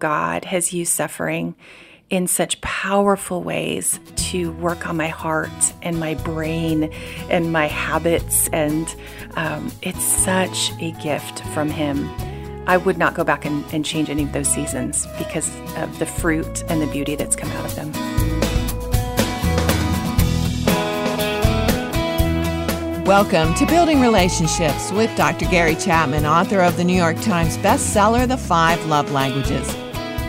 God has used suffering in such powerful ways to work on my heart and my brain and my habits. And um, it's such a gift from Him. I would not go back and, and change any of those seasons because of the fruit and the beauty that's come out of them. Welcome to Building Relationships with Dr. Gary Chapman, author of the New York Times bestseller, The Five Love Languages.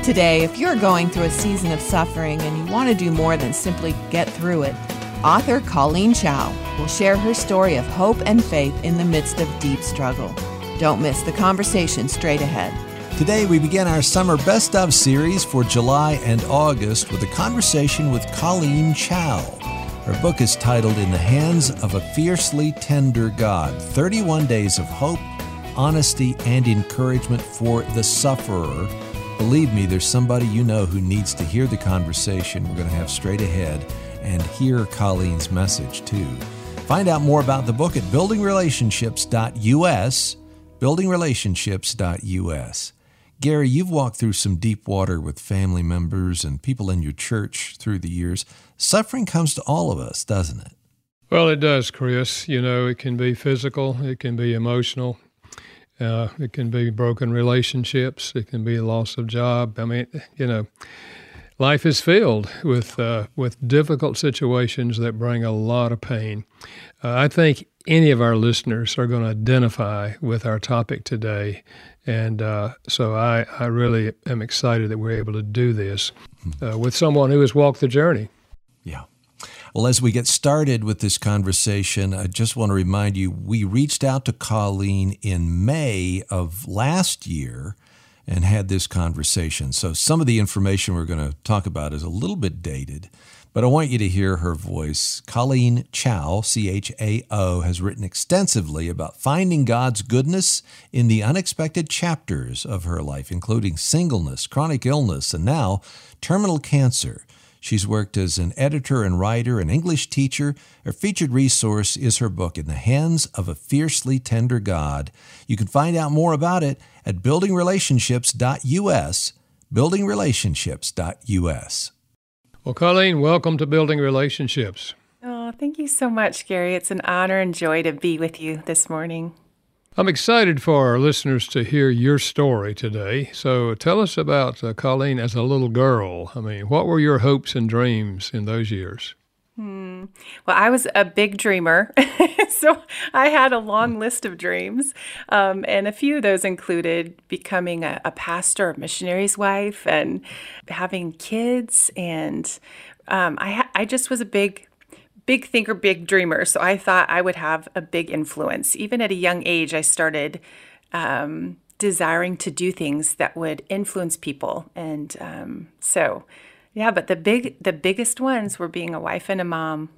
Today, if you're going through a season of suffering and you want to do more than simply get through it, author Colleen Chao will share her story of hope and faith in the midst of deep struggle. Don't miss the conversation straight ahead. Today, we begin our summer best of series for July and August with a conversation with Colleen Chao. Her book is titled In the Hands of a Fiercely Tender God 31 Days of Hope, Honesty, and Encouragement for the Sufferer. Believe me, there's somebody you know who needs to hear the conversation we're going to have straight ahead and hear Colleen's message too. Find out more about the book at buildingrelationships.us, buildingrelationships.us. Gary, you've walked through some deep water with family members and people in your church through the years. Suffering comes to all of us, doesn't it? Well, it does, Chris. You know, it can be physical, it can be emotional, uh, it can be broken relationships, it can be loss of job. I mean, you know, life is filled with uh, with difficult situations that bring a lot of pain. Uh, I think any of our listeners are going to identify with our topic today and uh, so I, I really am excited that we're able to do this uh, with someone who has walked the journey. Yeah. Well, as we get started with this conversation, I just want to remind you we reached out to Colleen in May of last year and had this conversation. So some of the information we're going to talk about is a little bit dated. But I want you to hear her voice. Colleen Chao, C H A O, has written extensively about finding God's goodness in the unexpected chapters of her life, including singleness, chronic illness, and now terminal cancer. She's worked as an editor and writer, an English teacher. Her featured resource is her book, In the Hands of a Fiercely Tender God. You can find out more about it at buildingrelationships.us, buildingrelationships.us. Well, Colleen, welcome to Building Relationships. Oh, thank you so much, Gary. It's an honor and joy to be with you this morning. I'm excited for our listeners to hear your story today. So tell us about uh, Colleen as a little girl. I mean, what were your hopes and dreams in those years? Hmm. Well, I was a big dreamer. so I had a long list of dreams. Um, and a few of those included becoming a, a pastor, a missionary's wife, and having kids. And um, I, ha- I just was a big, big thinker, big dreamer. So I thought I would have a big influence. Even at a young age, I started. Um, desiring to do things that would influence people and um, so yeah, but the big the biggest ones were being a wife and a mom.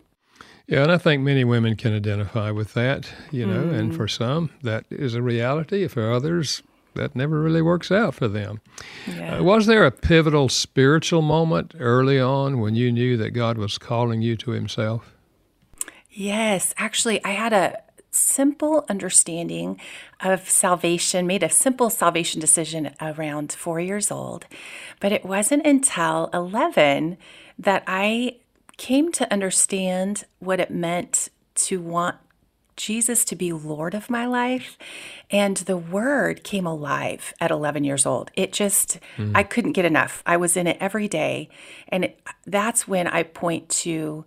Yeah, and I think many women can identify with that, you know, mm. and for some that is a reality. For others, that never really works out for them. Yeah. Uh, was there a pivotal spiritual moment early on when you knew that God was calling you to Himself? Yes, actually, I had a simple understanding of salvation, made a simple salvation decision around four years old. But it wasn't until 11 that I came to understand what it meant to want Jesus to be Lord of my life. And the word came alive at 11 years old. It just, mm. I couldn't get enough. I was in it every day. And it, that's when I point to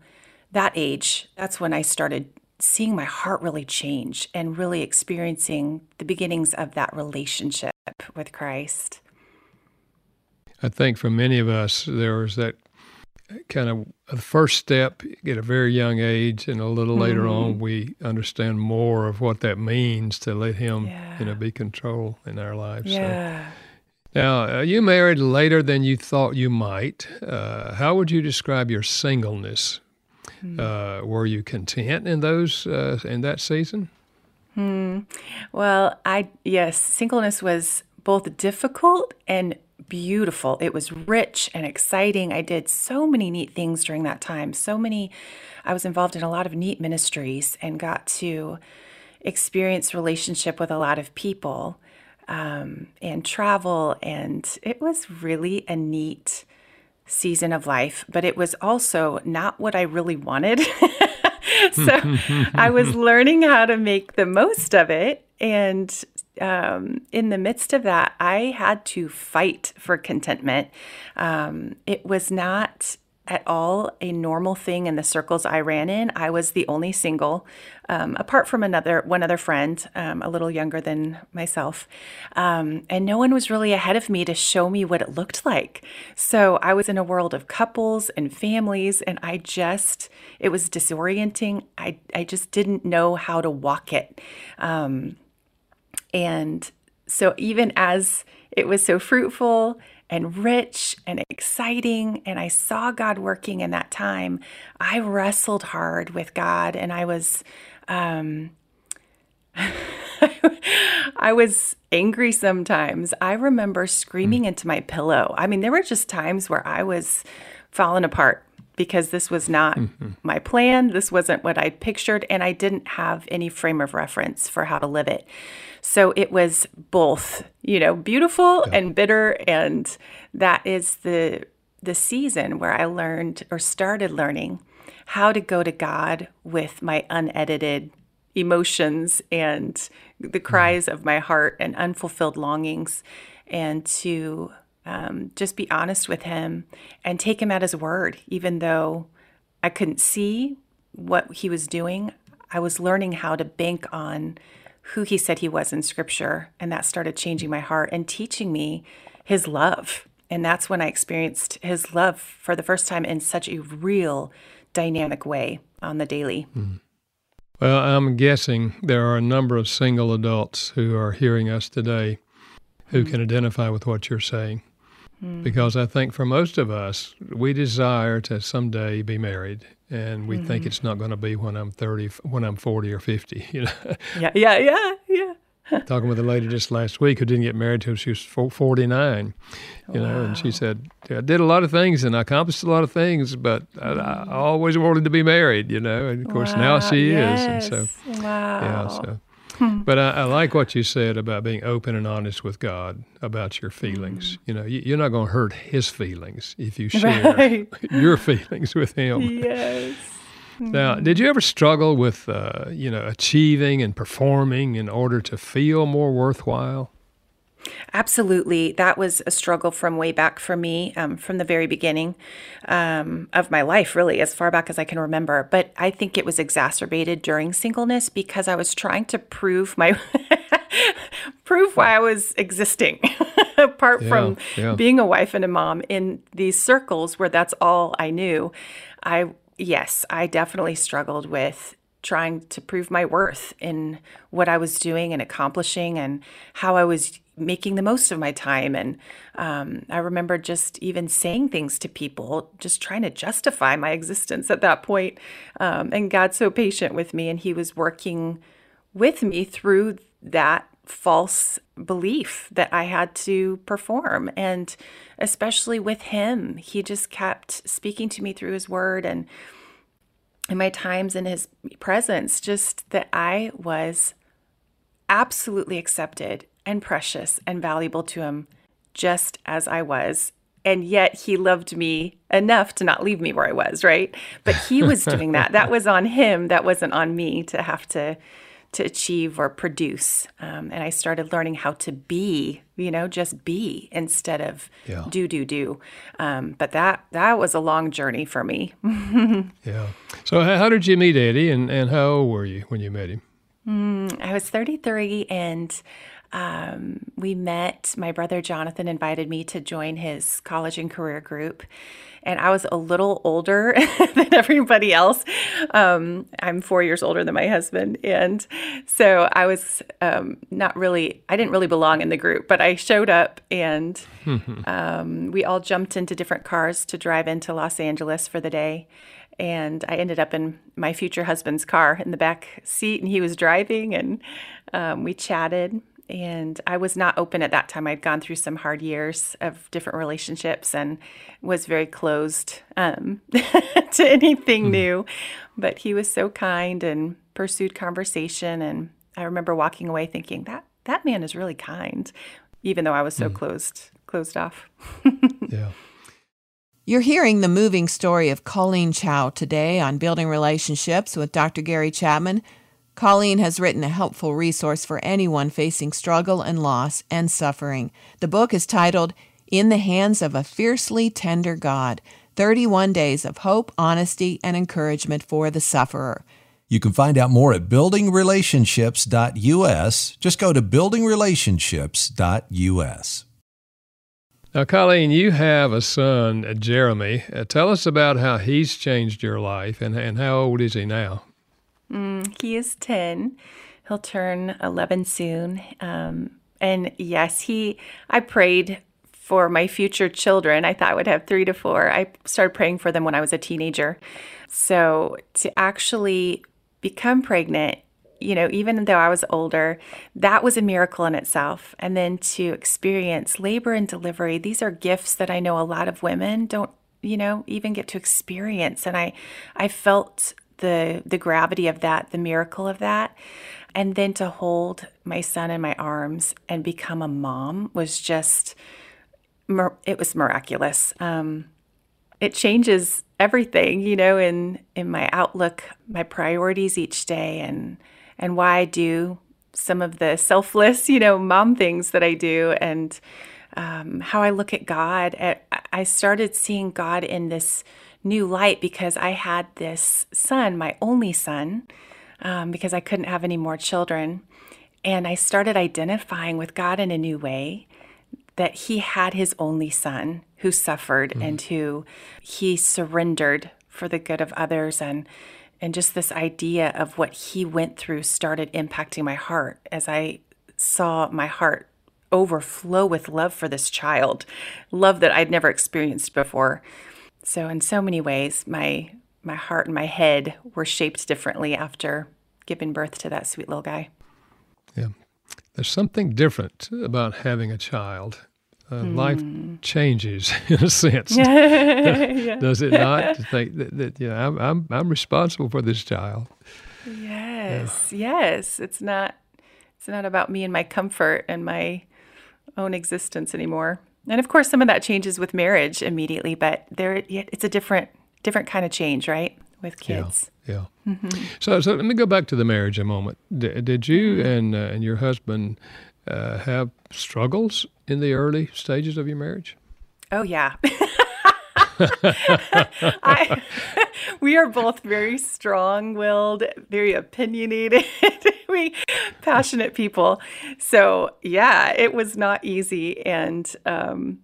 that age. That's when I started seeing my heart really change and really experiencing the beginnings of that relationship with Christ. I think for many of us, there was that kind of a first step at a very young age, and a little mm-hmm. later on, we understand more of what that means to let Him, yeah. you know, be control in our lives. Yeah. So, now, uh, you married later than you thought you might. Uh, how would you describe your singleness Hmm. Uh, were you content in those uh, in that season? Hmm. Well, I yes, singleness was both difficult and beautiful. It was rich and exciting. I did so many neat things during that time. So many I was involved in a lot of neat ministries and got to experience relationship with a lot of people. um, and travel. And it was really a neat season of life, but it was also not what I really wanted. so I was learning how to make the most of it. And um, in the midst of that, I had to fight for contentment. Um, it was not at all a normal thing in the circles I ran in. I was the only single, um, apart from another one other friend, um, a little younger than myself, um, and no one was really ahead of me to show me what it looked like. So I was in a world of couples and families, and I just it was disorienting. I I just didn't know how to walk it, um, and so even as it was so fruitful and rich and exciting. And I saw God working in that time. I wrestled hard with God and I was, um, I was angry sometimes. I remember screaming mm. into my pillow. I mean, there were just times where I was falling apart because this was not mm-hmm. my plan. This wasn't what I pictured, and I didn't have any frame of reference for how to live it. So it was both, you know, beautiful yeah. and bitter. And that is the the season where I learned or started learning how to go to God with my unedited emotions and the mm-hmm. cries of my heart and unfulfilled longings, and to um, just be honest with Him and take Him at His word, even though I couldn't see what He was doing. I was learning how to bank on who he said he was in scripture. And that started changing my heart and teaching me his love. And that's when I experienced his love for the first time in such a real dynamic way on the daily. Mm. Well, I'm guessing there are a number of single adults who are hearing us today who mm. can identify with what you're saying. Mm. Because I think for most of us, we desire to someday be married and we mm-hmm. think it's not going to be when I'm 30, when I'm 40 or 50, you know. Yeah, yeah, yeah, yeah. Talking with a lady just last week who didn't get married till she was 49, you wow. know, and she said, I did a lot of things and I accomplished a lot of things, but I, I mm. always wanted to be married, you know, and of course wow. now she yes. is. And so, wow. yeah, so Hmm. But I, I, like what you said about being open and honest with God about your feelings. Mm. You know, you, are not going to hurt His feelings if you share right. your feelings with Him. Yes. Now, did you ever struggle with, uh, you know, achieving and performing in order to feel more worthwhile? Absolutely. That was a struggle from way back for me, um, from the very beginning um, of my life, really, as far back as I can remember. But I think it was exacerbated during singleness because I was trying to prove my. prove why I was existing, apart yeah, from yeah. being a wife and a mom in these circles where that's all I knew. I, yes, I definitely struggled with trying to prove my worth in what I was doing and accomplishing and how I was making the most of my time. And um, I remember just even saying things to people, just trying to justify my existence at that point. Um, and God's so patient with me, and He was working with me through that false belief that I had to perform. And especially with Him, He just kept speaking to me through His Word and in my times in his presence, just that I was absolutely accepted and precious and valuable to him just as I was. And yet he loved me enough to not leave me where I was, right? But he was doing that. That was on him. That wasn't on me to have to to achieve or produce. Um, and I started learning how to be, you know, just be instead of yeah. do, do, do. Um, but that that was a long journey for me. yeah. So how did you meet Eddie and, and how old were you when you met him? Mm, I was 33 and um, we met. My brother Jonathan invited me to join his college and career group. And I was a little older than everybody else. Um, I'm four years older than my husband. And so I was um, not really, I didn't really belong in the group, but I showed up and um, we all jumped into different cars to drive into Los Angeles for the day and I ended up in my future husband's car in the back seat, and he was driving, and um, we chatted and I was not open at that time. I'd gone through some hard years of different relationships and was very closed um, to anything mm. new. But he was so kind and pursued conversation. And I remember walking away thinking that that man is really kind, even though I was so mm. closed closed off. yeah. You're hearing the moving story of Colleen Chao today on Building Relationships with Dr. Gary Chapman. Colleen has written a helpful resource for anyone facing struggle and loss and suffering. The book is titled In the Hands of a Fiercely Tender God 31 Days of Hope, Honesty, and Encouragement for the Sufferer. You can find out more at buildingrelationships.us. Just go to buildingrelationships.us. Now, Colleen, you have a son, Jeremy. Uh, tell us about how he's changed your life and, and how old is he now? Mm, he is 10. He'll turn 11 soon. Um, and yes, he, I prayed for my future children. I thought I would have three to four. I started praying for them when I was a teenager. So to actually become pregnant, you know, even though I was older, that was a miracle in itself. And then to experience labor and delivery, these are gifts that I know a lot of women don't, you know, even get to experience. And I I felt the the gravity of that, the miracle of that. And then to hold my son in my arms and become a mom was just it was miraculous. Um, it changes everything, you know, in in my outlook, my priorities each day, and and why I do some of the selfless, you know, mom things that I do, and um, how I look at God. I started seeing God in this new light because I had this son, my only son, um, because I couldn't have any more children, and I started identifying with God in a new way that he had his only son who suffered mm. and who he surrendered for the good of others and and just this idea of what he went through started impacting my heart as I saw my heart overflow with love for this child, love that I'd never experienced before. So in so many ways my my heart and my head were shaped differently after giving birth to that sweet little guy. Yeah. There's something different about having a child. Uh, mm. Life hmm. changes in a sense, yeah. does it not? To think that, that you know, I'm, I'm I'm responsible for this child. Yes, yeah. yes. It's not it's not about me and my comfort and my own existence anymore. And of course, some of that changes with marriage immediately, but there it's a different different kind of change, right? With kids. Yeah. yeah. Mm-hmm. So, so let me go back to the marriage a moment. D- did you mm-hmm. and uh, and your husband uh, have struggles in the early stages of your marriage? Oh, yeah. I, we are both very strong-willed, very opinionated, we passionate people. So yeah, it was not easy, and um,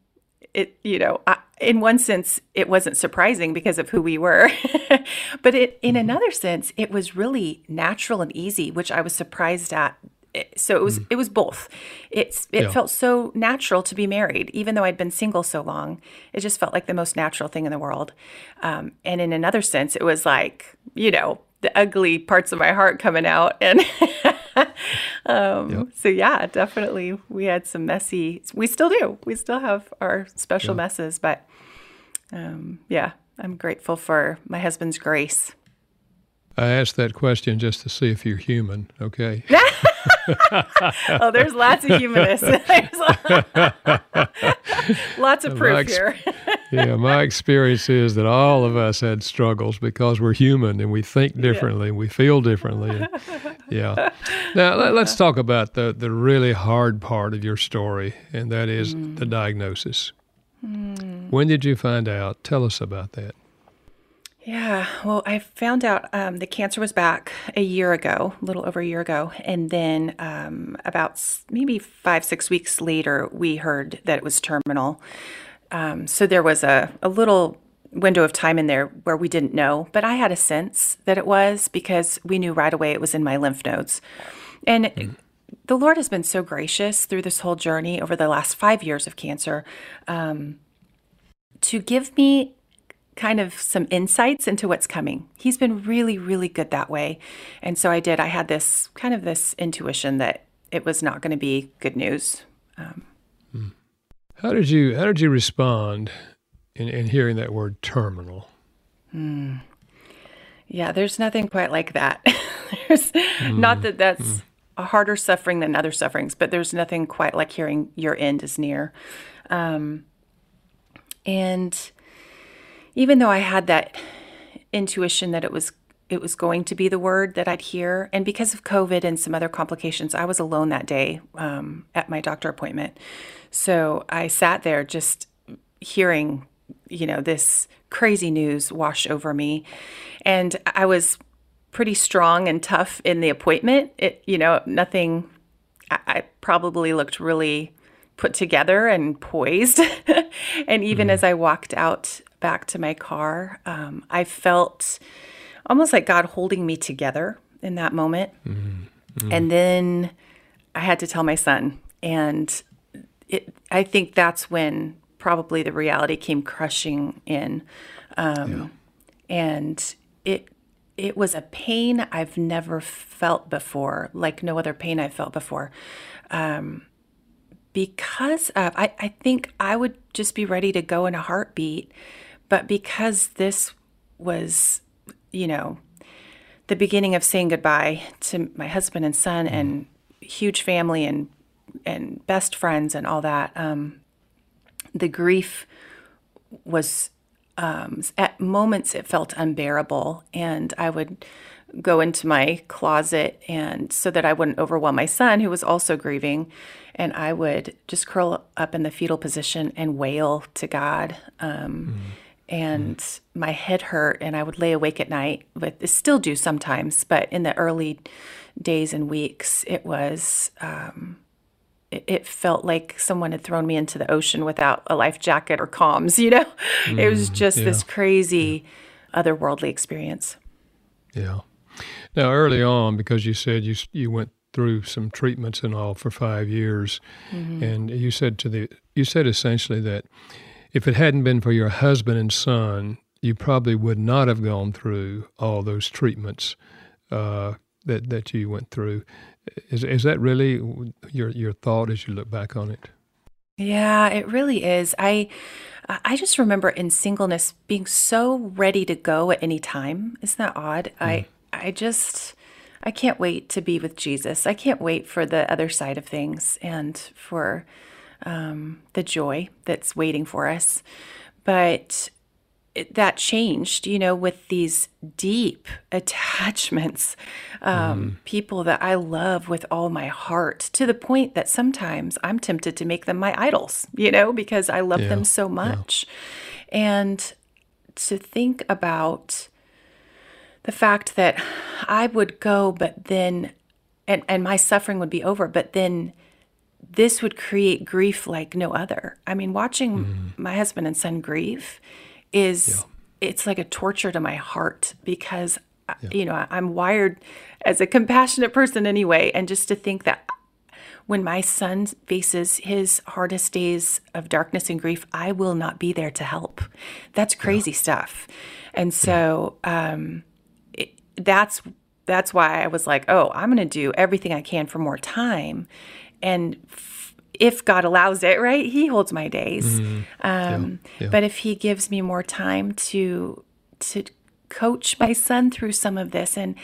it you know, I, in one sense, it wasn't surprising because of who we were, but it in mm-hmm. another sense, it was really natural and easy, which I was surprised at so it was mm. it was both. It's it yeah. felt so natural to be married, even though I'd been single so long. It just felt like the most natural thing in the world. Um, and in another sense, it was like you know the ugly parts of my heart coming out, and um, yep. so yeah, definitely we had some messy. We still do. We still have our special yeah. messes, but um, yeah, I'm grateful for my husband's grace. I asked that question just to see if you're human, okay? oh, there's lots of humanists. lots of proof ex- here. yeah, my experience is that all of us had struggles because we're human and we think differently yeah. and we feel differently. yeah. Now, let, us talk about the, the really hard part of your story, and that is mm. the diagnosis. Mm. When did you find out? Tell us about that. Yeah, well, I found out um, the cancer was back a year ago, a little over a year ago. And then um, about maybe five, six weeks later, we heard that it was terminal. Um, so there was a, a little window of time in there where we didn't know, but I had a sense that it was because we knew right away it was in my lymph nodes. And mm. the Lord has been so gracious through this whole journey over the last five years of cancer um, to give me kind of some insights into what's coming. He's been really, really good that way. And so I did, I had this kind of this intuition that it was not going to be good news. Um, hmm. how did you how did you respond in, in hearing that word terminal? Hmm. Yeah, there's nothing quite like that. there's mm. not that that's mm. a harder suffering than other sufferings, but there's nothing quite like hearing your end is near. Um, and even though I had that intuition that it was it was going to be the word that I'd hear, and because of COVID and some other complications, I was alone that day um, at my doctor appointment. So I sat there just hearing, you know, this crazy news wash over me, and I was pretty strong and tough in the appointment. It, you know, nothing. I, I probably looked really put together and poised. and even mm. as I walked out back to my car, um, I felt almost like God holding me together in that moment. Mm. Mm. And then I had to tell my son. And it, I think that's when probably the reality came crushing in. Um, yeah. And it it was a pain I've never felt before, like no other pain I've felt before. Um, because of, I, I think I would just be ready to go in a heartbeat. But because this was, you know, the beginning of saying goodbye to my husband and son mm. and huge family and and best friends and all that, um, the grief was um, at moments it felt unbearable, and I would go into my closet and so that I wouldn't overwhelm my son who was also grieving and I would just curl up in the fetal position and wail to God um, mm. And mm. my head hurt and I would lay awake at night but still do sometimes but in the early days and weeks it was um, it, felt like someone had thrown me into the ocean without a life jacket or comms you know mm, it was mm, just yeah. this crazy yeah. otherworldly experience yeah now, early on, because you said you you went through some treatments and all for five years, mm-hmm. and you said to the you said essentially that if it hadn't been for your husband and son, you probably would not have gone through all those treatments uh, that that you went through. Is is that really your your thought as you look back on it? Yeah, it really is. I I just remember in singleness being so ready to go at any time. Isn't that odd? Mm. I I just, I can't wait to be with Jesus. I can't wait for the other side of things and for um, the joy that's waiting for us. But it, that changed, you know, with these deep attachments, um, mm. people that I love with all my heart, to the point that sometimes I'm tempted to make them my idols, you know, because I love yeah. them so much. Yeah. And to think about the fact that I would go, but then, and, and my suffering would be over, but then this would create grief like no other. I mean, watching mm. my husband and son grieve is, yeah. it's like a torture to my heart because, uh, yeah. you know, I'm wired as a compassionate person anyway. And just to think that when my son faces his hardest days of darkness and grief, I will not be there to help. That's crazy yeah. stuff. And so, um, that's that's why I was like, oh, I'm going to do everything I can for more time, and f- if God allows it, right, He holds my days. Mm-hmm. Um, yeah, yeah. But if He gives me more time to to coach my son through some of this, and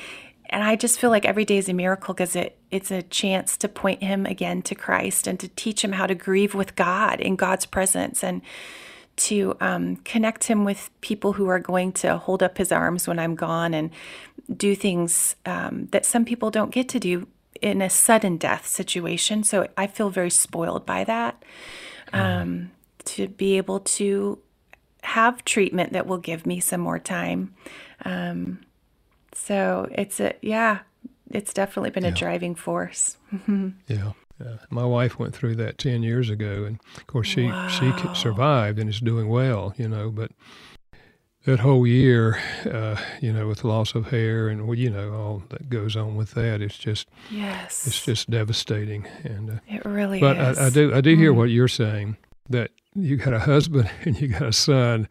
and I just feel like every day is a miracle because it it's a chance to point him again to Christ and to teach him how to grieve with God in God's presence and to um, connect him with people who are going to hold up his arms when I'm gone and do things um, that some people don't get to do in a sudden death situation. So I feel very spoiled by that. Um, to be able to have treatment that will give me some more time. Um, so it's a, yeah, it's definitely been yeah. a driving force. yeah. Uh, my wife went through that 10 years ago, and of course, she, wow. she survived and is doing well, you know. But that whole year, uh, you know, with loss of hair and, well, you know, all that goes on with that, it's just, yes, it's just devastating. And uh, it really but is. I, I do, I do hear mm. what you're saying that you got a husband and you got a son,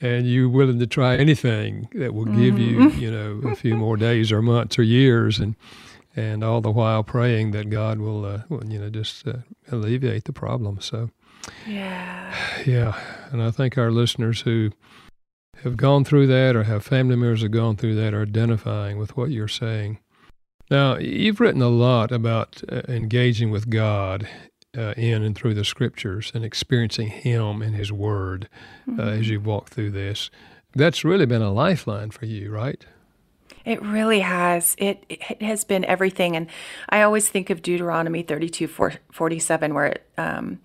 and you're willing to try anything that will give mm-hmm. you, you know, a few more days or months or years, and and all the while praying that God will, uh, you know, just uh, alleviate the problem. So, yeah, yeah, and I think our listeners who have gone through that or have family members have gone through that are identifying with what you're saying. Now, you've written a lot about uh, engaging with God uh, in and through the scriptures and experiencing Him and His Word mm-hmm. uh, as mm-hmm. you walk through this. That's really been a lifeline for you, right? It really has. It, it has been everything. And I always think of Deuteronomy 32 47, where it, um,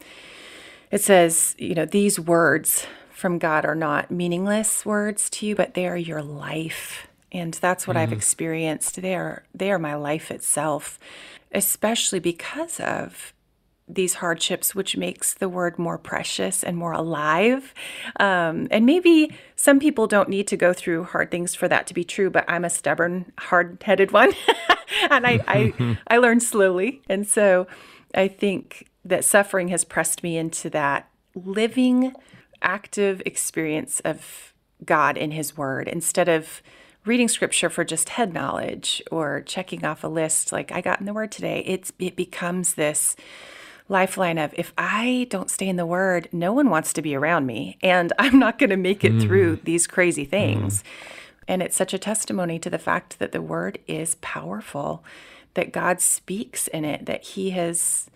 it says, you know, these words from God are not meaningless words to you, but they are your life. And that's what mm. I've experienced. They are, they are my life itself, especially because of these hardships, which makes the word more precious and more alive. Um, and maybe some people don't need to go through hard things for that to be true, but I'm a stubborn, hard headed one. and I, I, I learned slowly. And so I think that suffering has pressed me into that living, active experience of God in His Word instead of reading scripture for just head knowledge or checking off a list like I got in the Word today. It's, it becomes this lifeline of if I don't stay in the word, no one wants to be around me and I'm not going to make it mm. through these crazy things. Mm. And it's such a testimony to the fact that the word is powerful, that God speaks in it, that he has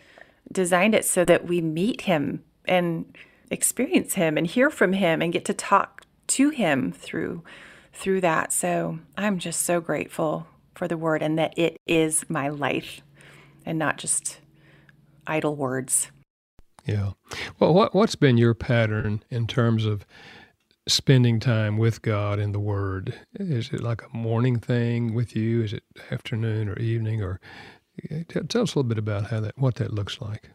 designed it so that we meet him and experience him and hear from him and get to talk to him through through that. So, I'm just so grateful for the word and that it is my life and not just idle words. Yeah. Well, what what's been your pattern in terms of spending time with God in the Word? Is it like a morning thing with you? Is it afternoon or evening? Or tell us a little bit about how that what that looks like.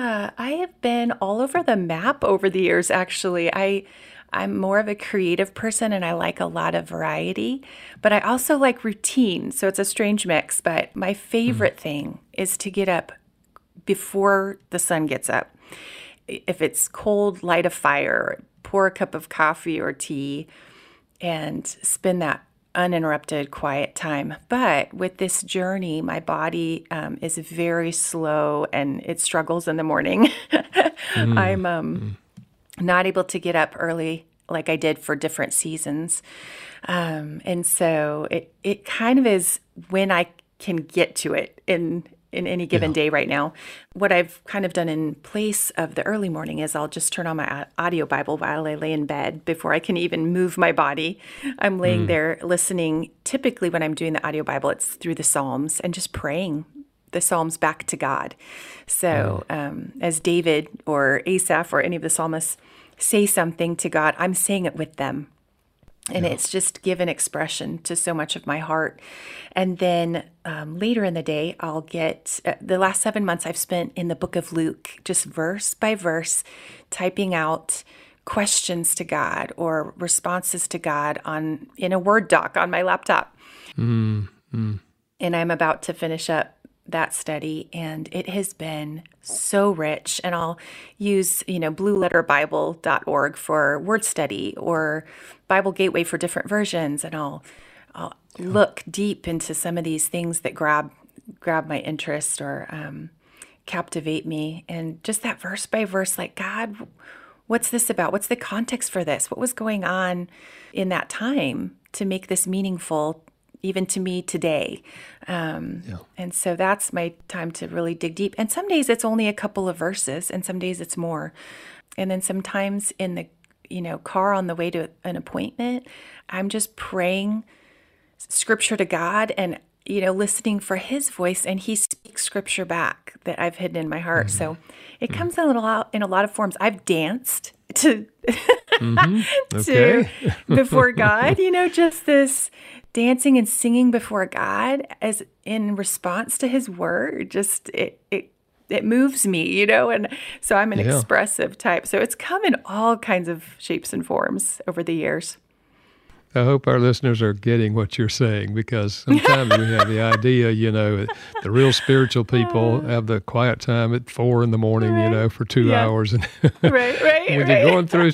Yeah, I have been all over the map over the years. Actually, I I'm more of a creative person and I like a lot of variety, but I also like routine. So it's a strange mix. But my favorite mm. thing is to get up before the sun gets up. If it's cold, light a fire, pour a cup of coffee or tea, and spend that uninterrupted, quiet time. But with this journey, my body um, is very slow and it struggles in the morning. mm. I'm um, mm. not able to get up early like I did for different seasons. Um, and so it, it kind of is when I can get to it in in any given yeah. day right now. What I've kind of done in place of the early morning is I'll just turn on my audio Bible while I lay in bed before I can even move my body. I'm laying mm. there listening. Typically, when I'm doing the audio Bible, it's through the Psalms and just praying the Psalms back to God. So, mm. um, as David or Asaph or any of the psalmists say something to God, I'm saying it with them and yeah. it's just given expression to so much of my heart. And then um, later in the day, I'll get uh, the last seven months I've spent in the book of Luke, just verse by verse, typing out questions to God or responses to God on in a Word doc on my laptop. Mm, mm. And I'm about to finish up that study and it has been so rich. And I'll use, you know, blueletterbible.org for word study or Bible Gateway for different versions and I'll I'll yeah. look deep into some of these things that grab grab my interest or um, captivate me. And just that verse by verse like God what's this about? What's the context for this? What was going on in that time to make this meaningful even to me today. Um, yeah. And so that's my time to really dig deep. And some days it's only a couple of verses, and some days it's more. And then sometimes in the you know car on the way to an appointment, I'm just praying scripture to God and you know listening for His voice, and He speaks scripture back that I've hidden in my heart. Mm-hmm. So it mm-hmm. comes in a lot in a lot of forms. I've danced to mm-hmm. to before God, you know, just this dancing and singing before God as in response to his word just it it it moves me, you know, and so I'm an yeah. expressive type. So it's come in all kinds of shapes and forms over the years. I hope our listeners are getting what you're saying because sometimes we have the idea, you know, the real spiritual people have the quiet time at four in the morning, right. you know, for two yeah. hours, and right, right, when right. you're going through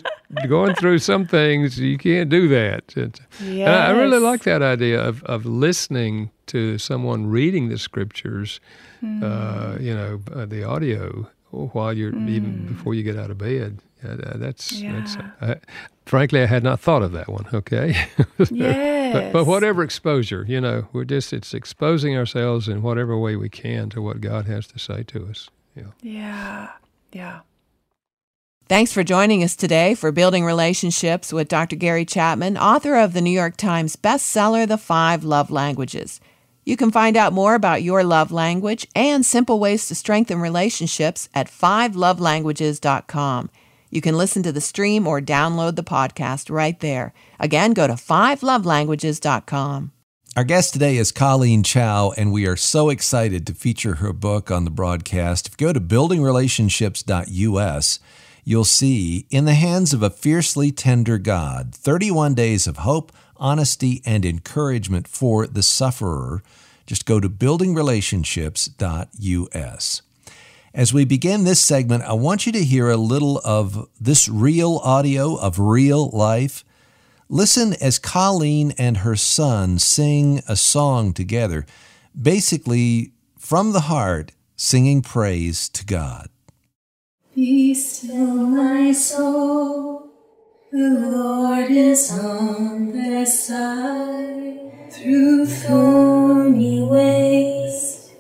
going through some things, you can't do that. Yes. I really like that idea of of listening to someone reading the scriptures, mm. uh, you know, uh, the audio while you're mm. even before you get out of bed. Uh, that's yeah. that's. Uh, frankly, I had not thought of that one. Okay. yes. but, but whatever exposure, you know, we're just it's exposing ourselves in whatever way we can to what God has to say to us. Yeah. Yeah. Yeah. Thanks for joining us today for Building Relationships with Dr. Gary Chapman, author of the New York Times bestseller, The Five Love Languages. You can find out more about your love language and simple ways to strengthen relationships at fivelovelanguages.com. You can listen to the stream or download the podcast right there. Again, go to fivelovelanguages.com. Our guest today is Colleen Chao, and we are so excited to feature her book on the broadcast. If you go to buildingrelationships.us, you'll see In the Hands of a Fiercely Tender God 31 Days of Hope, Honesty, and Encouragement for the Sufferer. Just go to buildingrelationships.us. As we begin this segment, I want you to hear a little of this real audio of real life. Listen as Colleen and her son sing a song together, basically from the heart, singing praise to God. Be still, my soul. The Lord is on their side. Through thorny ways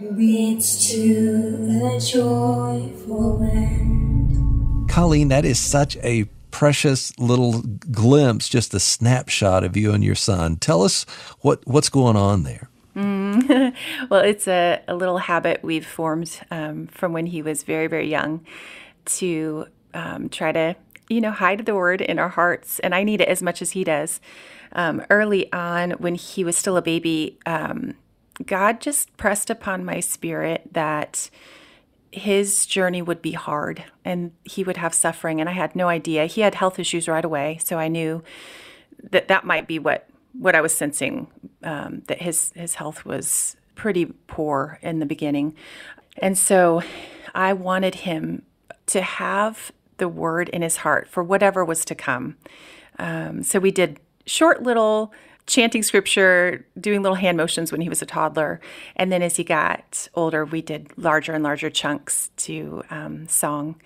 leads to a joyful end. Colleen, that is such a precious little glimpse, just a snapshot of you and your son. Tell us what, what's going on there. Mm. well, it's a, a, little habit we've formed um, from when he was very, very young to um, try to, you know, hide the word in our hearts. And I need it as much as he does. Um, early on, when he was still a baby, um, God just pressed upon my spirit that his journey would be hard and he would have suffering. And I had no idea. He had health issues right away. So I knew that that might be what what I was sensing um, that his his health was pretty poor in the beginning, and so I wanted him to have the word in his heart for whatever was to come. Um, so we did short little chanting scripture, doing little hand motions when he was a toddler. And then as he got older, we did larger and larger chunks to um, song.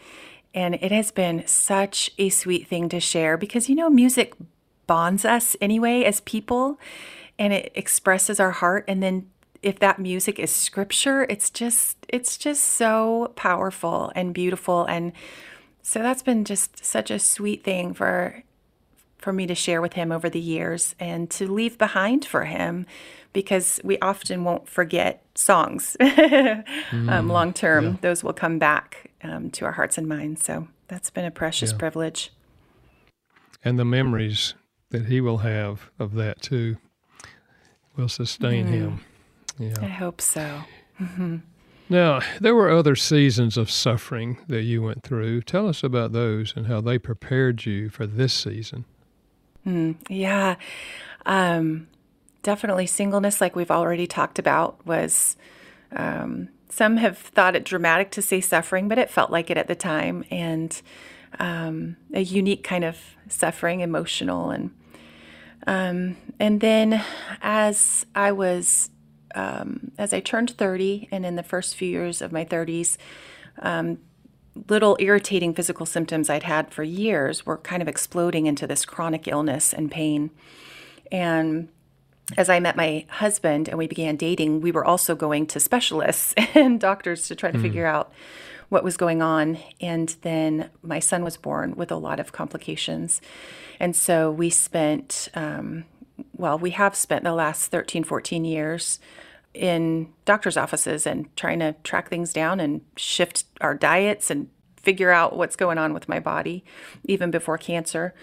And it has been such a sweet thing to share because, you know, music bonds us anyway as people and it expresses our heart. And then if that music is scripture it's just it's just so powerful and beautiful. And so that's been just such a sweet thing for for me to share with him over the years and to leave behind for him because we often won't forget songs mm, um, long term. yeah. those will come back um, to our hearts and minds. So that's been a precious yeah. privilege. And the memories that he will have of that too will sustain mm. him. Yeah. I hope so. Mm-hmm. Now, there were other seasons of suffering that you went through. Tell us about those and how they prepared you for this season. Mm, yeah. Um, definitely singleness, like we've already talked about, was. Um, some have thought it dramatic to say suffering, but it felt like it at the time, and um, a unique kind of suffering, emotional and um, and then as I was, um, as I turned 30 and in the first few years of my 30s, um, little irritating physical symptoms I'd had for years were kind of exploding into this chronic illness and pain. And as I met my husband and we began dating, we were also going to specialists and doctors to try to mm. figure out what was going on. And then my son was born with a lot of complications. And so we spent, um, well, we have spent the last 13, 14 years in doctor's offices and trying to track things down and shift our diets and figure out what's going on with my body, even before cancer.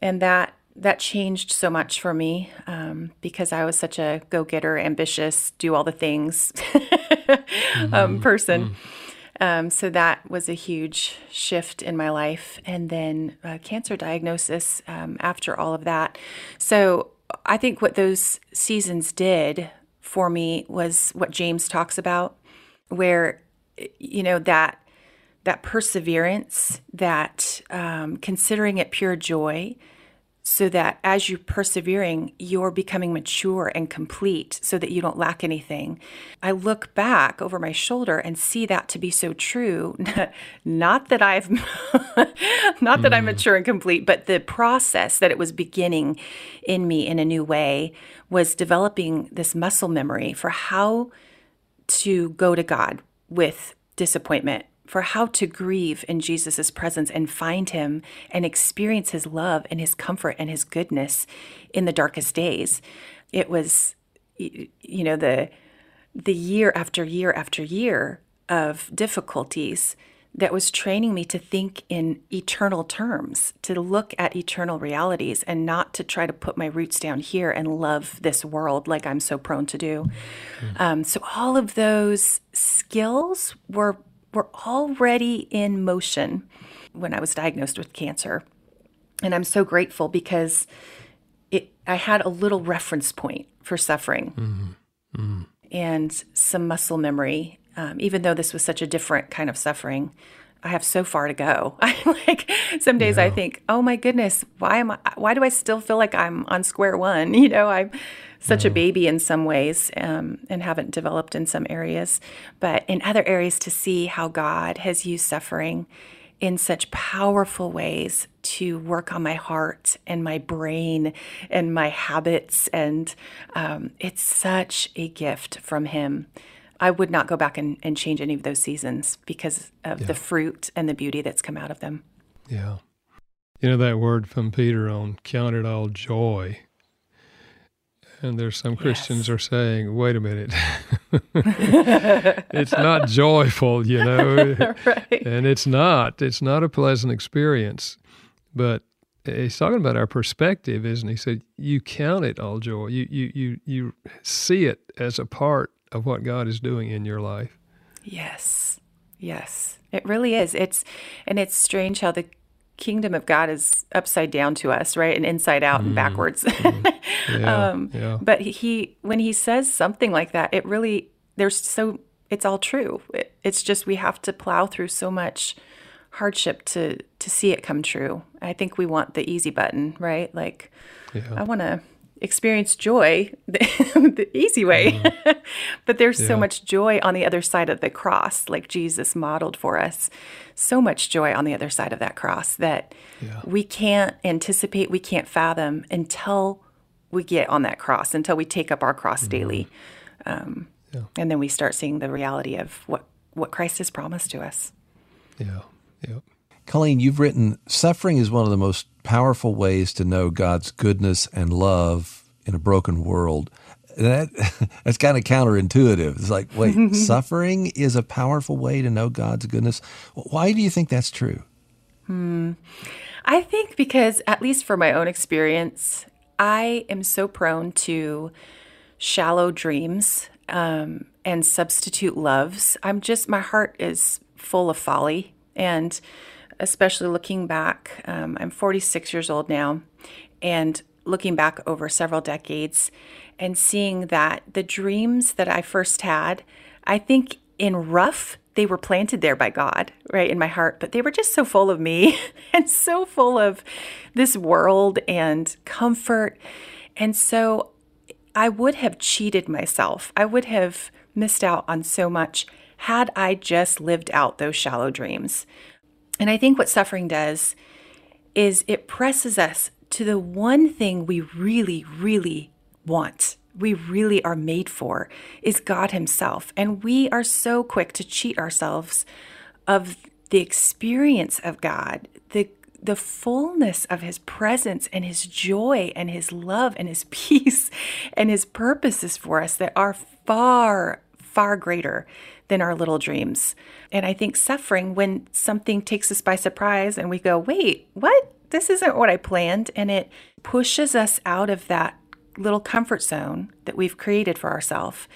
And that that changed so much for me um, because I was such a go getter, ambitious, do all the things um, mm-hmm. person. Mm-hmm. Um, so that was a huge shift in my life. And then cancer diagnosis um, after all of that. So I think what those seasons did for me was what James talks about, where, you know, that that perseverance, that um, considering it pure joy, so that as you're persevering, you're becoming mature and complete so that you don't lack anything. I look back over my shoulder and see that to be so true. not that I've, not that I'm mm. mature and complete, but the process that it was beginning in me in a new way was developing this muscle memory for how to go to God with disappointment for how to grieve in Jesus' presence and find him and experience his love and his comfort and his goodness in the darkest days. It was you know the the year after year after year of difficulties that was training me to think in eternal terms, to look at eternal realities and not to try to put my roots down here and love this world like I'm so prone to do. Mm. Um, so, all of those skills were were already in motion when I was diagnosed with cancer. And I'm so grateful because it, I had a little reference point for suffering mm-hmm. Mm-hmm. and some muscle memory. Um, even though this was such a different kind of suffering, I have so far to go. I like some days yeah. I think, oh my goodness, why am I? Why do I still feel like I'm on square one? You know, I'm such a baby in some ways um, and haven't developed in some areas, but in other areas to see how God has used suffering in such powerful ways to work on my heart and my brain and my habits. And um, it's such a gift from Him. I would not go back and, and change any of those seasons because of yeah. the fruit and the beauty that's come out of them. Yeah. You know, that word from Peter on count it all joy and there's some Christians yes. are saying, wait a minute, it's not joyful, you know, right. and it's not. It's not a pleasant experience. But he's talking about our perspective, isn't he? He said, you count it all joy. You you you you see it as a part of what God is doing in your life. Yes, yes, it really is. It's and it's strange how the kingdom of God is upside down to us, right? And inside out mm. and backwards. Mm. Yeah, um, yeah. But he, when he says something like that, it really, there's so, it's all true. It, it's just we have to plow through so much hardship to to see it come true. I think we want the easy button, right? Like, yeah. I want to experience joy the, the easy way. Mm. but there's yeah. so much joy on the other side of the cross, like Jesus modeled for us. So much joy on the other side of that cross that yeah. we can't anticipate, we can't fathom until we get on that cross, until we take up our cross mm. daily. Um, yeah. And then we start seeing the reality of what, what Christ has promised to us. Yeah. Yep. Colleen, you've written suffering is one of the most powerful ways to know God's goodness and love in a broken world. That that's kind of counterintuitive. It's like, wait, suffering is a powerful way to know God's goodness. Why do you think that's true? Hmm. I think because, at least for my own experience, I am so prone to shallow dreams um, and substitute loves. I'm just, my heart is full of folly. And especially looking back. Um, I'm 46 years old now, and looking back over several decades and seeing that the dreams that I first had, I think in rough, they were planted there by God, right, in my heart, but they were just so full of me and so full of this world and comfort. And so I would have cheated myself. I would have missed out on so much had I just lived out those shallow dreams. And I think what suffering does is it presses us to the one thing we really, really want, we really are made for, is God Himself. And we are so quick to cheat ourselves of the experience of God, the the fullness of his presence and his joy and his love and his peace and his purposes for us that are far, far greater than our little dreams. And I think suffering, when something takes us by surprise and we go, wait, what? This isn't what I planned. And it pushes us out of that little comfort zone that we've created for ourselves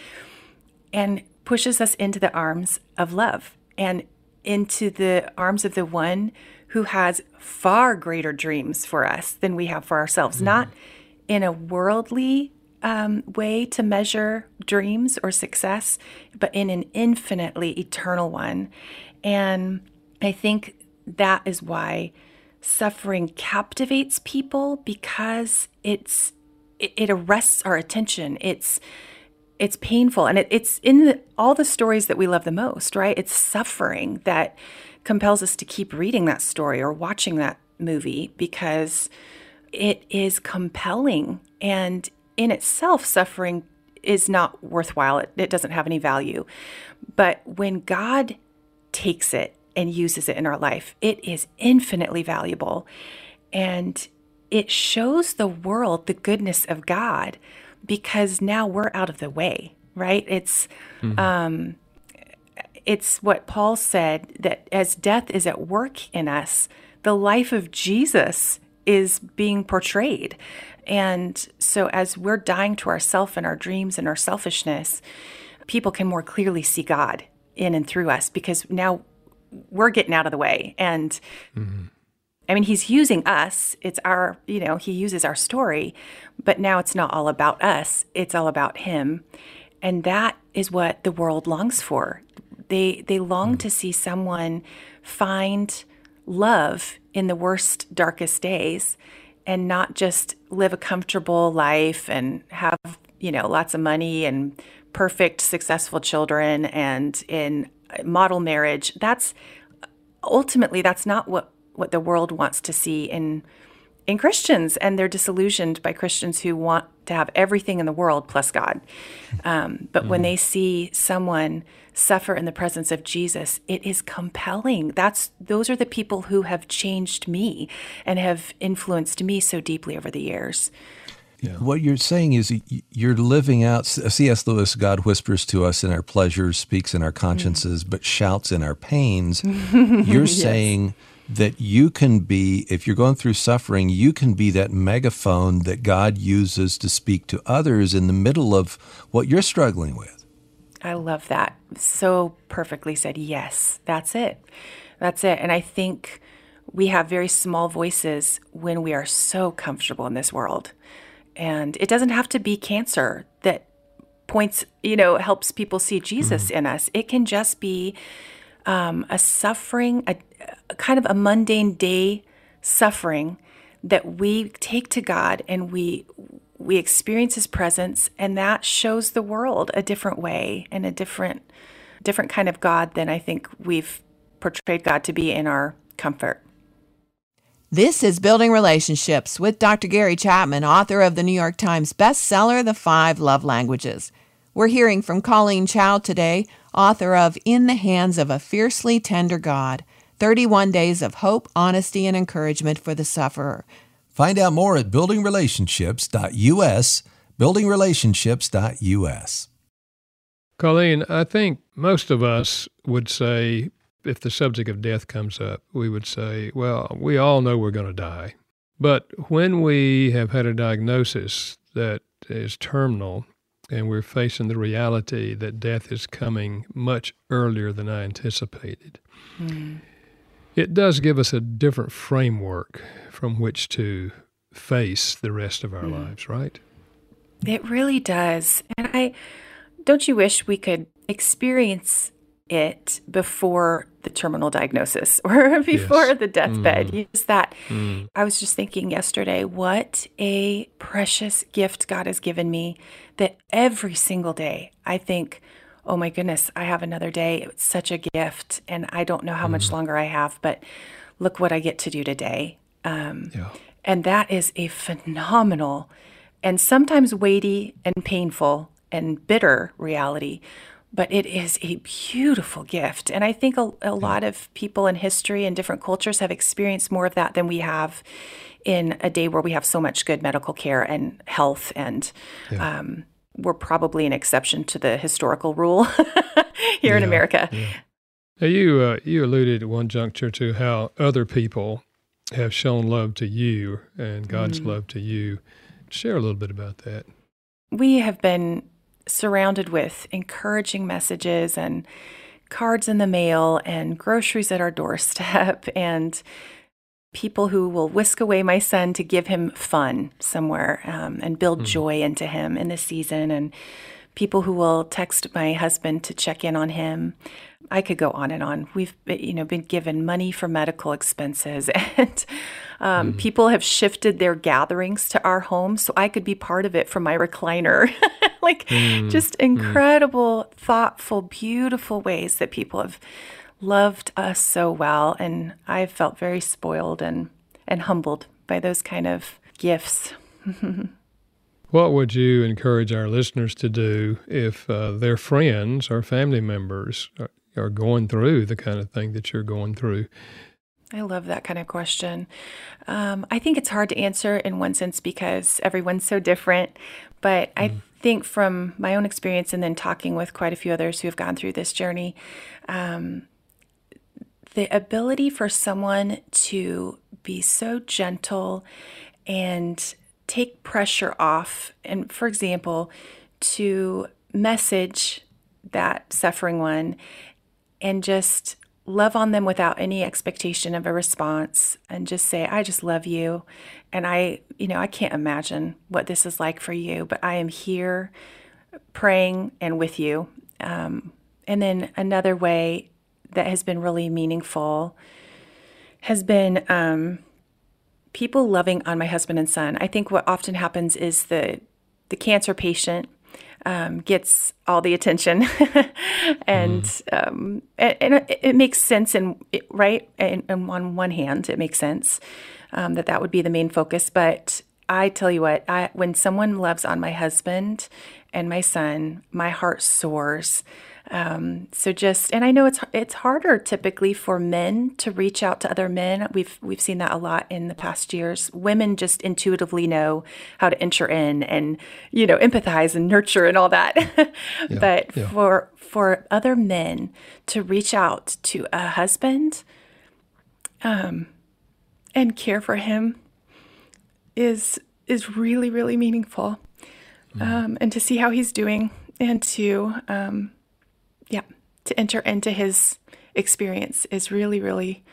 and pushes us into the arms of love and into the arms of the one who has far greater dreams for us than we have for ourselves, mm-hmm. not in a worldly um, way to measure dreams or success, but in an infinitely eternal one. And I think that is why suffering captivates people because it's it, it arrests our attention. It's it's painful and it, it's in the, all the stories that we love the most, right? It's suffering that compels us to keep reading that story or watching that movie because it is compelling and in itself suffering is not worthwhile. It, it doesn't have any value. But when God takes it and uses it in our life, it is infinitely valuable. And it shows the world the goodness of God because now we're out of the way, right? It's mm-hmm. um, it's what Paul said that as death is at work in us, the life of Jesus is being portrayed. And so as we're dying to ourself and our dreams and our selfishness, people can more clearly see God in and through us because now we're getting out of the way and mm-hmm. I mean, he's using us. It's our, you know, he uses our story, but now it's not all about us. It's all about him. And that is what the world longs for. They they long mm. to see someone find love in the worst darkest days and not just live a comfortable life and have, you know, lots of money and perfect successful children and in model marriage. That's ultimately that's not what what the world wants to see in in Christians, and they're disillusioned by Christians who want to have everything in the world plus God. Um, but mm when they see someone suffer in the presence of Jesus, it is compelling. That's those are the people who have changed me and have influenced me so deeply over the years. Yeah. What you're saying is you're living out. C.S. Lewis, God whispers to us in our pleasures, speaks in our consciences, mm but shouts in our pains. You're yes. saying that you can be, if you're going through suffering, you can be that megaphone that God uses to speak to others in the middle of what you're struggling with. I love that. So perfectly said. Yes, that's it. That's it. And I think we have very small voices when we are so comfortable in this world. And it doesn't have to be cancer that points, you know, helps people see Jesus mm-hmm. in us. It can just be um, a suffering, a, a kind of a mundane day suffering that we take to God and we we experience his presence and that shows the world a different way and a different different kind of God than I think we've portrayed God to be in our comfort. This is Building Relationships with Dr. Gary Chapman, author of the New York Times bestseller The 5 Love Languages. We're hearing from Colleen Chao today, author of In the Hands of a Fiercely Tender God 31 Days of Hope, Honesty, and Encouragement for the Sufferer. Find out more at buildingrelationships.us, buildingrelationships.us. Colleen, I think most of us would say, if the subject of death comes up, we would say, well, we all know we're going to die. But when we have had a diagnosis that is terminal, and we're facing the reality that death is coming much earlier than I anticipated. Mm. It does give us a different framework from which to face the rest of our mm. lives, right? It really does. And I don't you wish we could experience it before the terminal diagnosis or before yes. the deathbed. Mm. Use that. Mm. I was just thinking yesterday, what a precious gift God has given me that every single day I think, oh my goodness, I have another day. It's such a gift. And I don't know how mm. much longer I have, but look what I get to do today. Um, yeah. And that is a phenomenal and sometimes weighty and painful and bitter reality but it is a beautiful gift. And I think a, a lot of people in history and different cultures have experienced more of that than we have in a day where we have so much good medical care and health. And yeah. um, we're probably an exception to the historical rule here yeah, in America. Yeah. Now you uh, you alluded at one juncture to how other people have shown love to you and God's mm. love to you. Share a little bit about that. We have been surrounded with encouraging messages and cards in the mail and groceries at our doorstep and people who will whisk away my son to give him fun somewhere um, and build mm. joy into him in this season and people who will text my husband to check in on him. I could go on and on. We've you know been given money for medical expenses, and um, mm. people have shifted their gatherings to our home, so I could be part of it from my recliner. like mm. just mm. incredible, thoughtful, beautiful ways that people have loved us so well, and I felt very spoiled and and humbled by those kind of gifts. what would you encourage our listeners to do if uh, their friends or family members are, are going through the kind of thing that you're going through? I love that kind of question. Um, I think it's hard to answer in one sense because everyone's so different. But mm. I think from my own experience and then talking with quite a few others who have gone through this journey, um, the ability for someone to be so gentle and take pressure off, and for example, to message that suffering one and just love on them without any expectation of a response and just say i just love you. And i you know i can't imagine what this is like for you but i am here praying and with you. Um, and then another way that has been really meaningful has been um, people loving on my husband and son. I think what often happens is the the cancer patient um, gets all the attention, and, mm. um, and, and it, it, makes sense. And right, and, and, on one hand, it makes sense um, that that would be the main focus. But I tell you what, I, when someone loves on my husband and my son, my heart soars. Um, so just, and I know it's it's harder typically for men to reach out to other men. We've we've seen that a lot in the past years. Women just intuitively know how to enter in and you know empathize and nurture and all that. yeah, but yeah. for for other men to reach out to a husband, um, and care for him is is really really meaningful. Mm. Um, and to see how he's doing and to um, to enter into his experience is really, really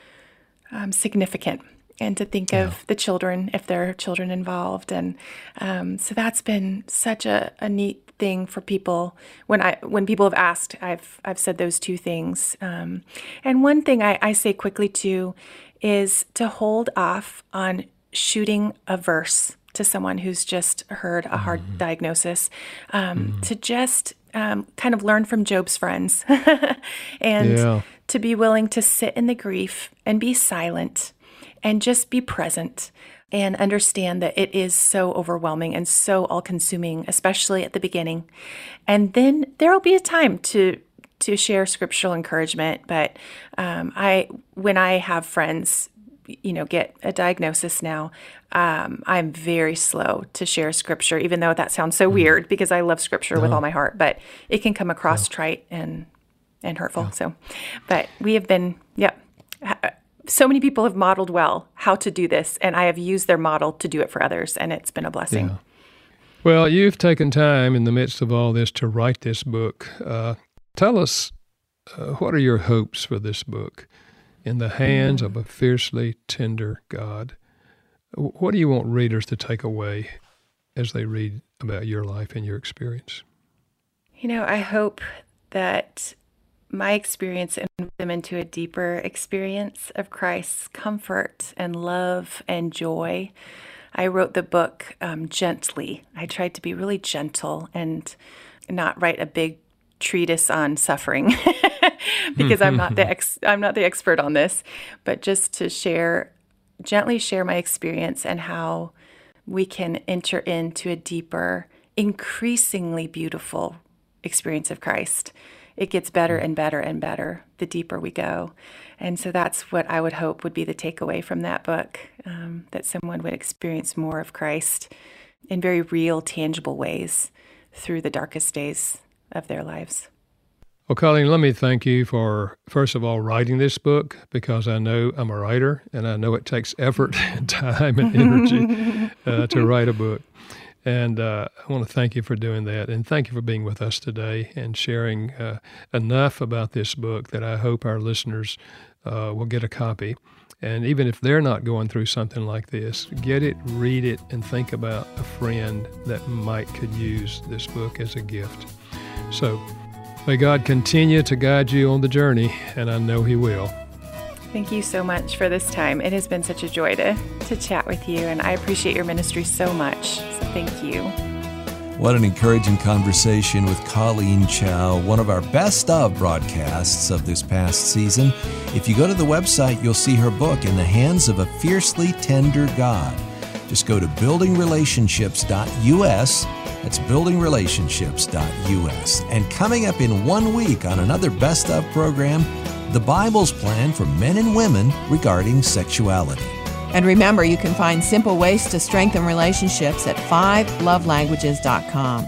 um, significant. And to think yeah. of the children, if there are children involved, and um, so that's been such a, a neat thing for people. When I when people have asked, I've I've said those two things. Um, and one thing I, I say quickly too is to hold off on shooting a verse to someone who's just heard a hard mm-hmm. diagnosis, um, mm-hmm. to just um, kind of learn from Job's friends and yeah. to be willing to sit in the grief and be silent and just be present and understand that it is so overwhelming and so all consuming, especially at the beginning. And then there will be a time to to share scriptural encouragement. But um, I, when I have friends you know get a diagnosis now um, i'm very slow to share scripture even though that sounds so mm. weird because i love scripture no. with all my heart but it can come across trite and and hurtful so but we have been yeah so many people have modeled well how to do this and i have used their model to do it for others and it's been a blessing yeah. well you've taken time in the midst of all this to write this book uh, tell us uh, what are your hopes for this book in the hands of a fiercely tender God. What do you want readers to take away as they read about your life and your experience? You know, I hope that my experience and them into a deeper experience of Christ's comfort and love and joy. I wrote the book um, gently. I tried to be really gentle and not write a big treatise on suffering because I'm not the ex- I'm not the expert on this, but just to share gently share my experience and how we can enter into a deeper, increasingly beautiful experience of Christ. It gets better and better and better the deeper we go. And so that's what I would hope would be the takeaway from that book um, that someone would experience more of Christ in very real, tangible ways through the darkest days of their lives. Well, Colleen, let me thank you for, first of all, writing this book because I know I'm a writer and I know it takes effort and time and energy uh, to write a book. And uh, I want to thank you for doing that. And thank you for being with us today and sharing uh, enough about this book that I hope our listeners uh, will get a copy. And even if they're not going through something like this, get it, read it, and think about a friend that might could use this book as a gift. So may God continue to guide you on the journey, and I know He will. Thank you so much for this time. It has been such a joy to, to chat with you, and I appreciate your ministry so much. So thank you. What an encouraging conversation with Colleen Chao, one of our best of broadcasts of this past season. If you go to the website, you'll see her book, In the Hands of a Fiercely Tender God. Just go to buildingrelationships.us. That's buildingrelationships.us. And coming up in one week on another Best of program, the Bible's plan for men and women regarding sexuality. And remember, you can find simple ways to strengthen relationships at 5lovelanguages.com.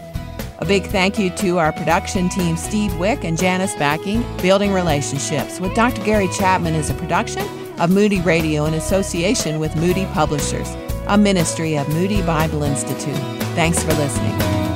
A big thank you to our production team, Steve Wick and Janice Backing. Building Relationships with Dr. Gary Chapman is a production of Moody Radio in association with Moody Publishers, a ministry of Moody Bible Institute. Thanks for listening.